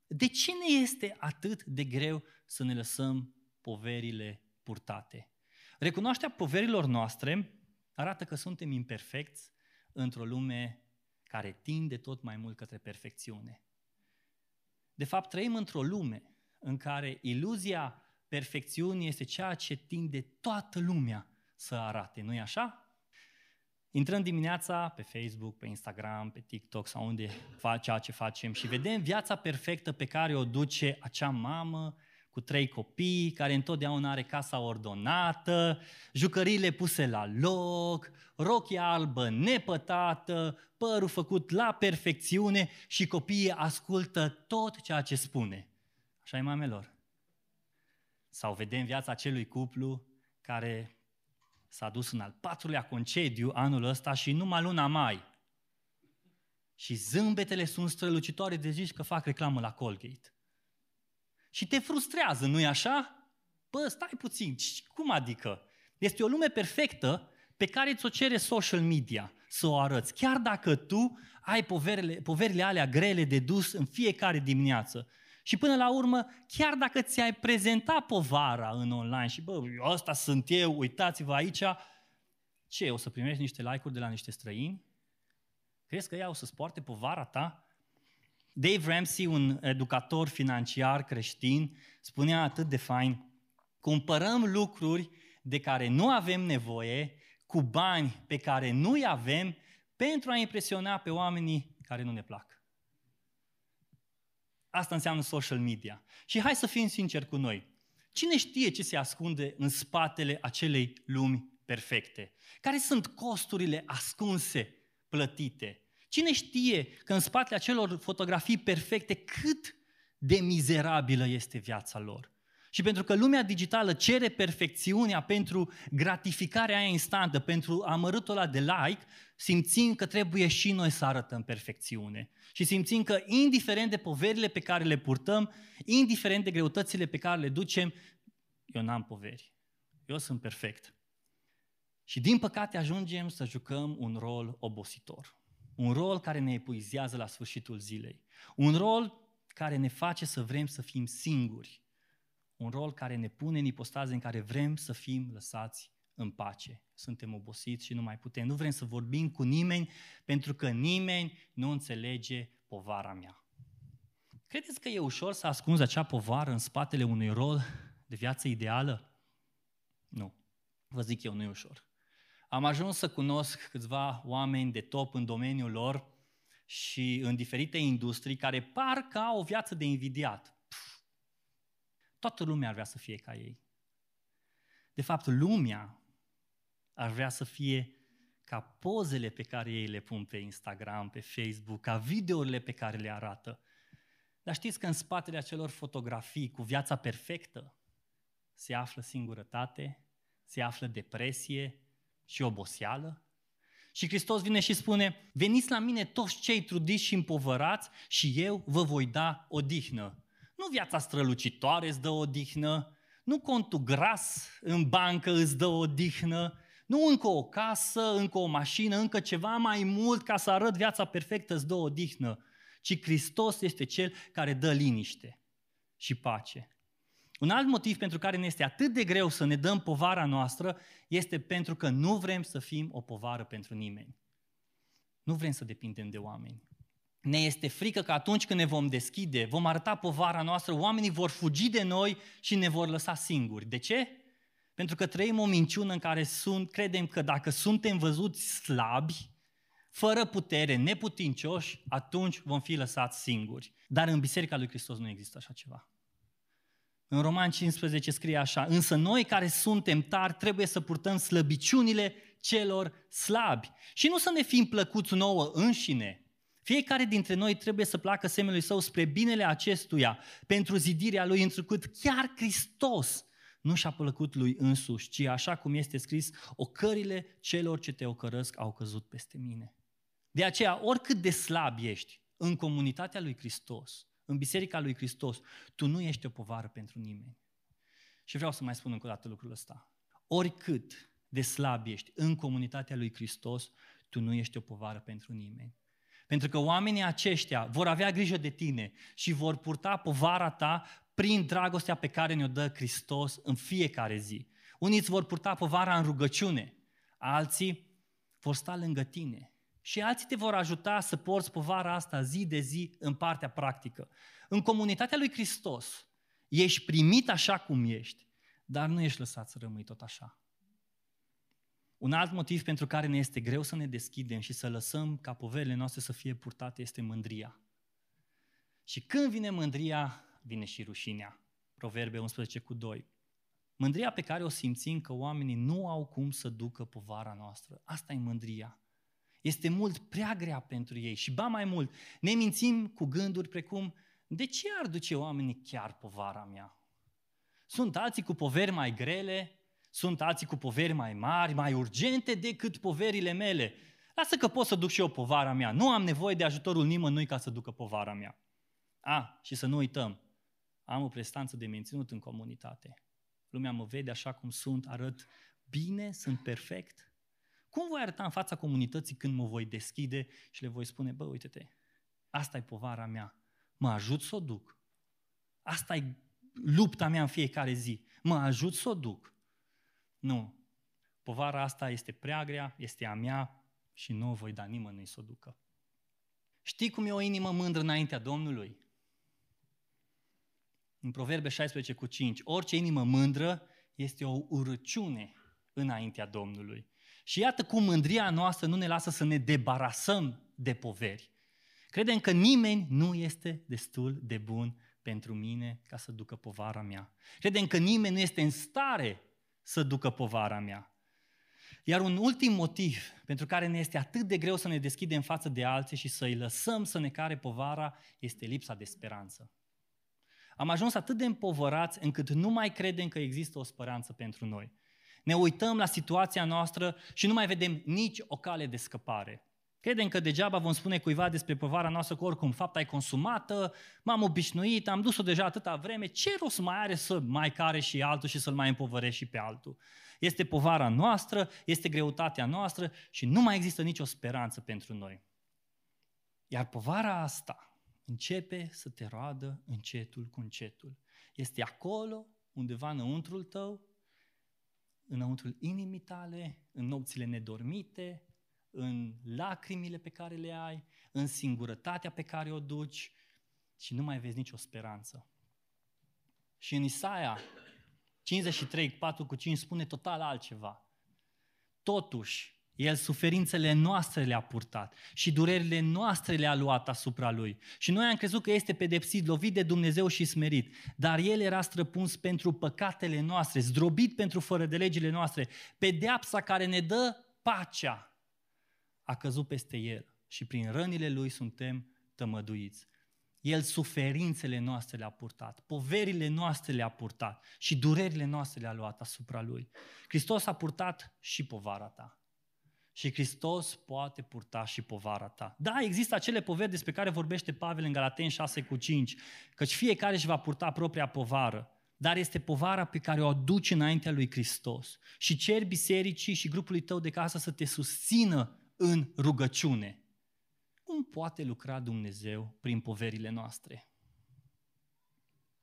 Speaker 2: De ce ne este atât de greu să ne lăsăm poverile purtate? Recunoașterea poverilor noastre arată că suntem imperfecți într-o lume care tinde tot mai mult către perfecțiune. De fapt, trăim într-o lume în care iluzia perfecțiunii este ceea ce tinde toată lumea să arate, nu-i așa? Intrăm dimineața pe Facebook, pe Instagram, pe TikTok sau unde face ceea ce facem și vedem viața perfectă pe care o duce acea mamă cu trei copii, care întotdeauna are casa ordonată, jucăriile puse la loc, rochia albă nepătată, părul făcut la perfecțiune și copiii ascultă tot ceea ce spune. Așa e mamelor. Sau vedem viața acelui cuplu care s-a dus în al patrulea concediu anul ăsta și numai luna mai. Și zâmbetele sunt strălucitoare de zici că fac reclamă la Colgate. Și te frustrează, nu-i așa? Bă, stai puțin, cum adică? Este o lume perfectă pe care ți-o cere social media să o arăți. Chiar dacă tu ai poverile, poverile alea grele de dus în fiecare dimineață. Și până la urmă, chiar dacă ți-ai prezentat povara în online și bă, ăsta sunt eu, uitați-vă aici, ce, o să primești niște like-uri de la niște străini? Crezi că ea o să-ți poarte povara ta? Dave Ramsey, un educator financiar creștin, spunea atât de fain, cumpărăm lucruri de care nu avem nevoie, cu bani pe care nu-i avem, pentru a impresiona pe oamenii care nu ne plac. Asta înseamnă social media. Și hai să fim sinceri cu noi. Cine știe ce se ascunde în spatele acelei lumi perfecte? Care sunt costurile ascunse, plătite? Cine știe că în spatele acelor fotografii perfecte cât de mizerabilă este viața lor? Și pentru că lumea digitală cere perfecțiunea pentru gratificarea aia instantă, pentru amărâtul ăla de like, simțim că trebuie și noi să arătăm perfecțiune. Și simțim că, indiferent de poverile pe care le purtăm, indiferent de greutățile pe care le ducem, eu n-am poveri. Eu sunt perfect. Și din păcate ajungem să jucăm un rol obositor. Un rol care ne epuizează la sfârșitul zilei. Un rol care ne face să vrem să fim singuri. Un rol care ne pune în ipostaze în care vrem să fim lăsați în pace. Suntem obosiți și nu mai putem. Nu vrem să vorbim cu nimeni pentru că nimeni nu înțelege povara mea. Credeți că e ușor să ascunzi acea povară în spatele unui rol de viață ideală? Nu. Vă zic eu, nu e ușor. Am ajuns să cunosc câțiva oameni de top în domeniul lor și în diferite industrii care par ca o viață de invidiat. Pff, toată lumea ar vrea să fie ca ei. De fapt, lumea ar vrea să fie ca pozele pe care ei le pun pe Instagram, pe Facebook, ca videourile pe care le arată. Dar știți că în spatele acelor fotografii cu viața perfectă se află singurătate, se află depresie, și oboseală? Și Hristos vine și spune, veniți la mine toți cei trudiți și împovărați și eu vă voi da odihnă. Nu viața strălucitoare îți dă odihnă, nu contul gras în bancă îți dă odihnă, nu încă o casă, încă o mașină, încă ceva mai mult ca să arăt viața perfectă îți dă odihnă, ci Hristos este Cel care dă liniște și pace. Un alt motiv pentru care ne este atât de greu să ne dăm povara noastră este pentru că nu vrem să fim o povară pentru nimeni. Nu vrem să depindem de oameni. Ne este frică că atunci când ne vom deschide, vom arăta povara noastră, oamenii vor fugi de noi și ne vor lăsa singuri. De ce? Pentru că trăim o minciună în care sunt, credem că dacă suntem văzuți slabi, fără putere, neputincioși, atunci vom fi lăsați singuri. Dar în Biserica lui Hristos nu există așa ceva. În Roman 15 scrie așa, însă noi care suntem tari trebuie să purtăm slăbiciunile celor slabi și nu să ne fim plăcuți nouă înșine. Fiecare dintre noi trebuie să placă semelui său spre binele acestuia, pentru zidirea lui, întrucât chiar Hristos nu și-a plăcut lui însuși, ci așa cum este scris, ocările celor ce te ocărăsc au căzut peste mine. De aceea, oricât de slab ești în comunitatea lui Hristos, în Biserica lui Hristos, tu nu ești o povară pentru nimeni. Și vreau să mai spun încă o dată lucrul ăsta. Oricât de slab ești în comunitatea lui Hristos, tu nu ești o povară pentru nimeni. Pentru că oamenii aceștia vor avea grijă de tine și vor purta povara ta prin dragostea pe care ne-o dă Hristos în fiecare zi. Unii îți vor purta povara în rugăciune, alții vor sta lângă tine și alții te vor ajuta să porți povara asta zi de zi în partea practică. În comunitatea lui Hristos ești primit așa cum ești, dar nu ești lăsat să rămâi tot așa. Un alt motiv pentru care ne este greu să ne deschidem și să lăsăm ca poverile noastre să fie purtate este mândria. Și când vine mândria, vine și rușinea. Proverbe 11 cu 2. Mândria pe care o simțim că oamenii nu au cum să ducă povara noastră. Asta e mândria este mult prea grea pentru ei. Și ba mai mult, ne mințim cu gânduri precum, de ce ar duce oamenii chiar povara mea? Sunt alții cu poveri mai grele, sunt alții cu poveri mai mari, mai urgente decât poverile mele. Lasă că pot să duc și eu povara mea. Nu am nevoie de ajutorul nimănui ca să ducă povara mea. A, și să nu uităm, am o prestanță de menținut în comunitate. Lumea mă vede așa cum sunt, arăt bine, sunt perfect. Cum voi arăta în fața comunității când mă voi deschide și le voi spune, bă, uite-te, asta e povara mea, mă ajut să o duc. Asta e lupta mea în fiecare zi, mă ajut să o duc. Nu, povara asta este prea grea, este a mea și nu o voi da nimănui să o ducă. Știi cum e o inimă mândră înaintea Domnului? În Proverbe 16 cu 5, orice inimă mândră este o urăciune înaintea Domnului. Și iată cum mândria noastră nu ne lasă să ne debarasăm de poveri. Credem că nimeni nu este destul de bun pentru mine ca să ducă povara mea. Credem că nimeni nu este în stare să ducă povara mea. Iar un ultim motiv pentru care ne este atât de greu să ne deschidem față de alții și să-i lăsăm să ne care povara este lipsa de speranță. Am ajuns atât de împovărați încât nu mai credem că există o speranță pentru noi. Ne uităm la situația noastră și nu mai vedem nici o cale de scăpare. Credem că degeaba vom spune cuiva despre povara noastră că oricum fapta e consumată, m-am obișnuit, am dus-o deja atâta vreme, ce rost mai are să mai care și altul și să-l mai împovărești și pe altul? Este povara noastră, este greutatea noastră și nu mai există nicio speranță pentru noi. Iar povara asta începe să te roadă încetul cu încetul. Este acolo, undeva înăuntrul tău, înăuntrul inimii tale, în nopțile nedormite, în lacrimile pe care le ai, în singurătatea pe care o duci și nu mai vezi nicio speranță. Și în Isaia 53, 4 cu 5 spune total altceva. Totuși, el suferințele noastre le-a purtat și durerile noastre le-a luat asupra lui. Și noi am crezut că este pedepsit, lovit de Dumnezeu și smerit. Dar el era străpuns pentru păcatele noastre, zdrobit pentru fără de legile noastre. Pedeapsa care ne dă pacea a căzut peste el și prin rănile lui suntem tămăduiți. El suferințele noastre le-a purtat, poverile noastre le-a purtat și durerile noastre le-a luat asupra lui. Hristos a purtat și povara ta. Și Hristos poate purta și povara ta. Da, există acele poveri despre care vorbește Pavel în Galaten 6 cu 5, căci fiecare își va purta propria povară, dar este povara pe care o aduci înaintea lui Hristos. Și ceri bisericii și grupului tău de casă să te susțină în rugăciune. Cum poate lucra Dumnezeu prin poverile noastre?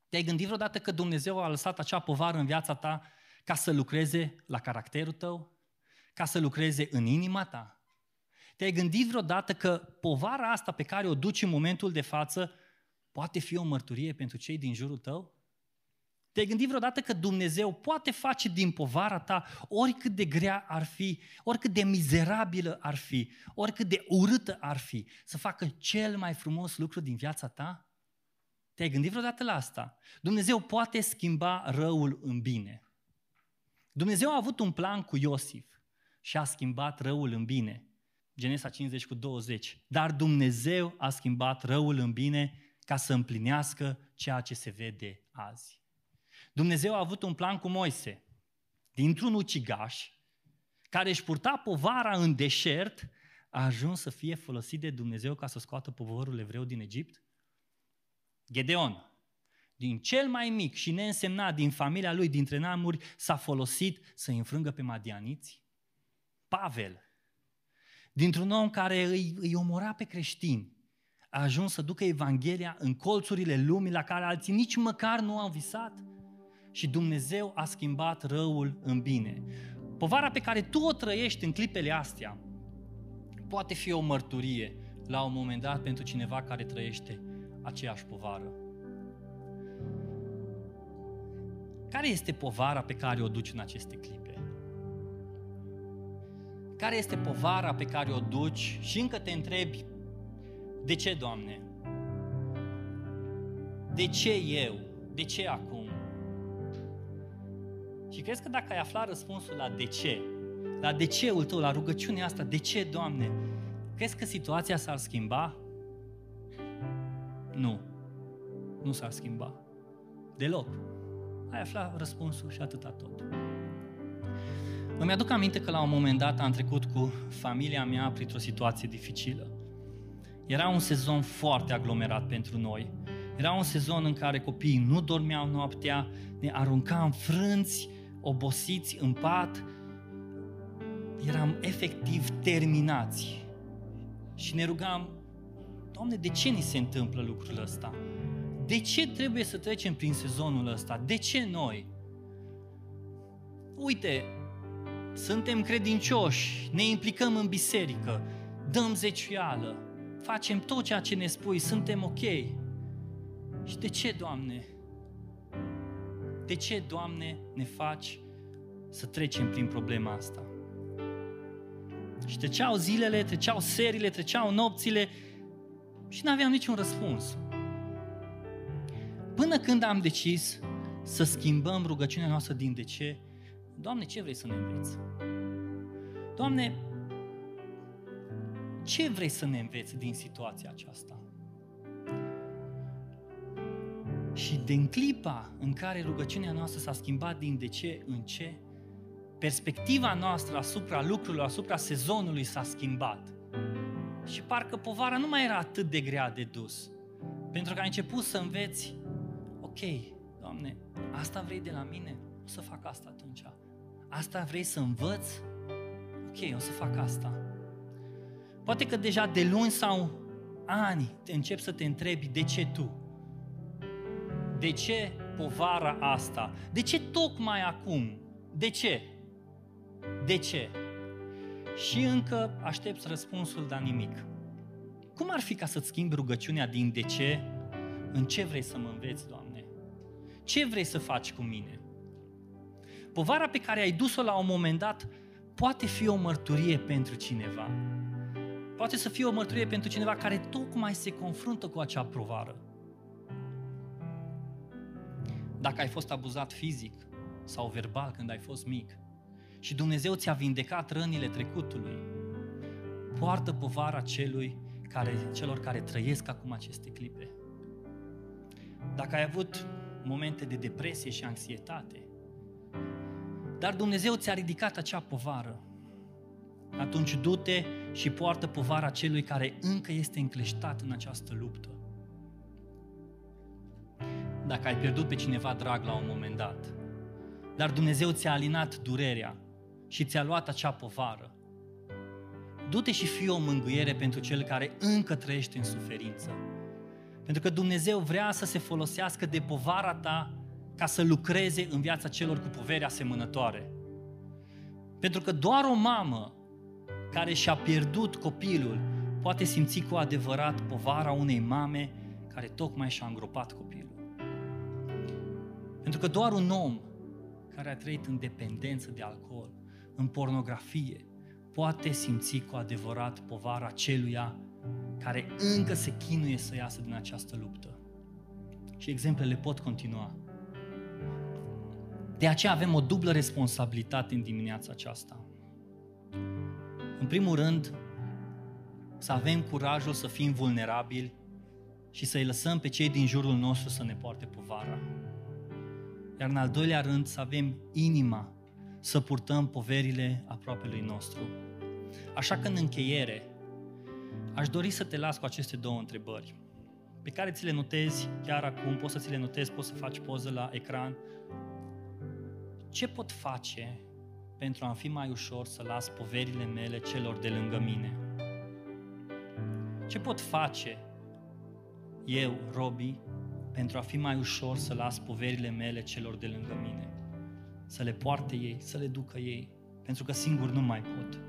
Speaker 2: Te-ai gândit vreodată că Dumnezeu a lăsat acea povară în viața ta ca să lucreze la caracterul tău? Ca să lucreze în inima ta? Te-ai gândit vreodată că povara asta pe care o duci în momentul de față poate fi o mărturie pentru cei din jurul tău? Te-ai gândit vreodată că Dumnezeu poate face din povara ta, oricât de grea ar fi, oricât de mizerabilă ar fi, oricât de urâtă ar fi, să facă cel mai frumos lucru din viața ta? Te-ai gândit vreodată la asta? Dumnezeu poate schimba răul în bine. Dumnezeu a avut un plan cu Iosif și a schimbat răul în bine. Genesa 50 cu 20. Dar Dumnezeu a schimbat răul în bine ca să împlinească ceea ce se vede azi. Dumnezeu a avut un plan cu Moise. Dintr-un ucigaș care își purta povara în deșert, a ajuns să fie folosit de Dumnezeu ca să scoată poporul evreu din Egipt? Gedeon, din cel mai mic și neînsemnat din familia lui, dintre neamuri, s-a folosit să înfrângă pe madianiți? Pavel, dintr-un om care îi, îi omora pe creștini, a ajuns să ducă Evanghelia în colțurile lumii la care alții nici măcar nu au visat? și Dumnezeu a schimbat răul în bine. Povara pe care tu o trăiești în clipele astea poate fi o mărturie la un moment dat pentru cineva care trăiește aceeași povară. Care este povara pe care o duci în aceste clipe? Care este povara pe care o duci și încă te întrebi de ce, Doamne? De ce eu? De ce acum? Și crezi că dacă ai aflat răspunsul la de ce, la de ceul tău, la rugăciunea asta, de ce, Doamne, crezi că situația s-ar schimba? Nu. Nu s-ar schimba. Deloc. Ai aflat răspunsul și atâta tot. Îmi aduc aminte că la un moment dat am trecut cu familia mea printr-o situație dificilă. Era un sezon foarte aglomerat pentru noi Era un sezon în care copiii nu dormeau noaptea, ne aruncam frânți, obosiți în pat, eram efectiv terminați. Și ne rugam, Doamne, de ce ni se întâmplă lucrul ăsta? De ce trebuie să trecem prin sezonul ăsta? De ce noi? Uite, suntem credincioși, ne implicăm în biserică, dăm zeciuială, facem tot ceea ce ne spui, suntem ok. Și de ce, Doamne? De ce, Doamne, ne faci să trecem prin problema asta? Și treceau zilele, treceau serile, treceau nopțile și nu aveam niciun răspuns. Până când am decis să schimbăm rugăciunea noastră din de ce, Doamne, ce vrei să ne înveți? Doamne, ce vrei să ne înveți din situația aceasta? Și din clipa în care rugăciunea noastră s-a schimbat din de ce în ce, perspectiva noastră asupra lucrurilor, asupra sezonului s-a schimbat. Și parcă povara nu mai era atât de grea de dus. Pentru că ai început să înveți, ok, Doamne, asta vrei de la mine? O să fac asta atunci. Asta vrei să învăț? Ok, o să fac asta. Poate că deja de luni sau ani te încep să te întrebi de ce tu? De ce povara asta? De ce tocmai acum? De ce? De ce? Și încă aștepți răspunsul, dar nimic. Cum ar fi ca să-ți schimbi rugăciunea din de ce în ce vrei să mă înveți, Doamne? Ce vrei să faci cu mine? Povara pe care ai dus-o la un moment dat poate fi o mărturie pentru cineva. Poate să fie o mărturie pentru cineva care tocmai se confruntă cu acea provară. Dacă ai fost abuzat fizic sau verbal când ai fost mic și Dumnezeu ți-a vindecat rănile trecutului, poartă povara celui care, celor care trăiesc acum aceste clipe. Dacă ai avut momente de depresie și anxietate, dar Dumnezeu ți-a ridicat acea povară, atunci du-te și poartă povara celui care încă este încleștat în această luptă. Dacă ai pierdut pe cineva drag la un moment dat, dar Dumnezeu ți-a alinat durerea și ți-a luat acea povară, du-te și fii o mângâiere pentru cel care încă trăiește în suferință. Pentru că Dumnezeu vrea să se folosească de povara ta ca să lucreze în viața celor cu povere asemănătoare. Pentru că doar o mamă care și-a pierdut copilul poate simți cu adevărat povara unei mame care tocmai și-a îngropat copilul. Pentru că doar un om care a trăit în dependență de alcool, în pornografie, poate simți cu adevărat povara celuia care încă se chinuie să iasă din această luptă. Și exemplele pot continua. De aceea avem o dublă responsabilitate în dimineața aceasta. În primul rând, să avem curajul să fim vulnerabili și să-i lăsăm pe cei din jurul nostru să ne poarte povara. Iar în al doilea rând, să avem inima să purtăm poverile lui nostru. Așa că în încheiere, aș dori să te las cu aceste două întrebări pe care ți le notezi chiar acum, poți să ți le notezi, poți să faci poză la ecran. Ce pot face pentru a fi mai ușor să las poverile mele celor de lângă mine? Ce pot face eu, Robi, pentru a fi mai ușor să las poverile mele celor de lângă mine? Să le poarte ei, să le ducă ei, pentru că singur nu mai pot.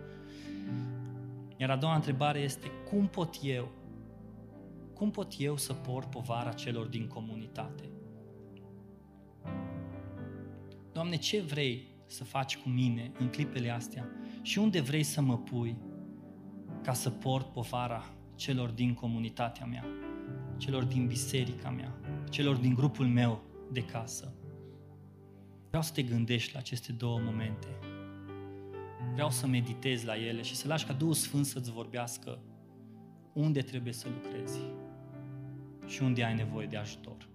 Speaker 2: Iar a doua întrebare este, cum pot eu, cum pot eu să port povara celor din comunitate? Doamne, ce vrei să faci cu mine în clipele astea și unde vrei să mă pui ca să port povara celor din comunitatea mea, celor din biserica mea, celor din grupul meu de casă. Vreau să te gândești la aceste două momente. Vreau să meditezi la ele și să lași ca Duhul Sfânt să-ți vorbească unde trebuie să lucrezi și unde ai nevoie de ajutor.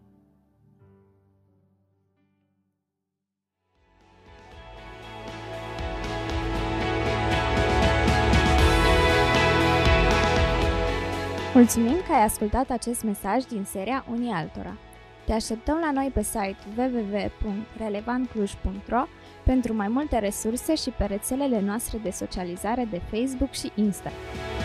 Speaker 1: Mulțumim că ai ascultat acest mesaj din seria Unii Altora. Te așteptăm la noi pe site www.relevantcluj.ro pentru mai multe resurse și pe rețelele noastre de socializare de Facebook și Instagram.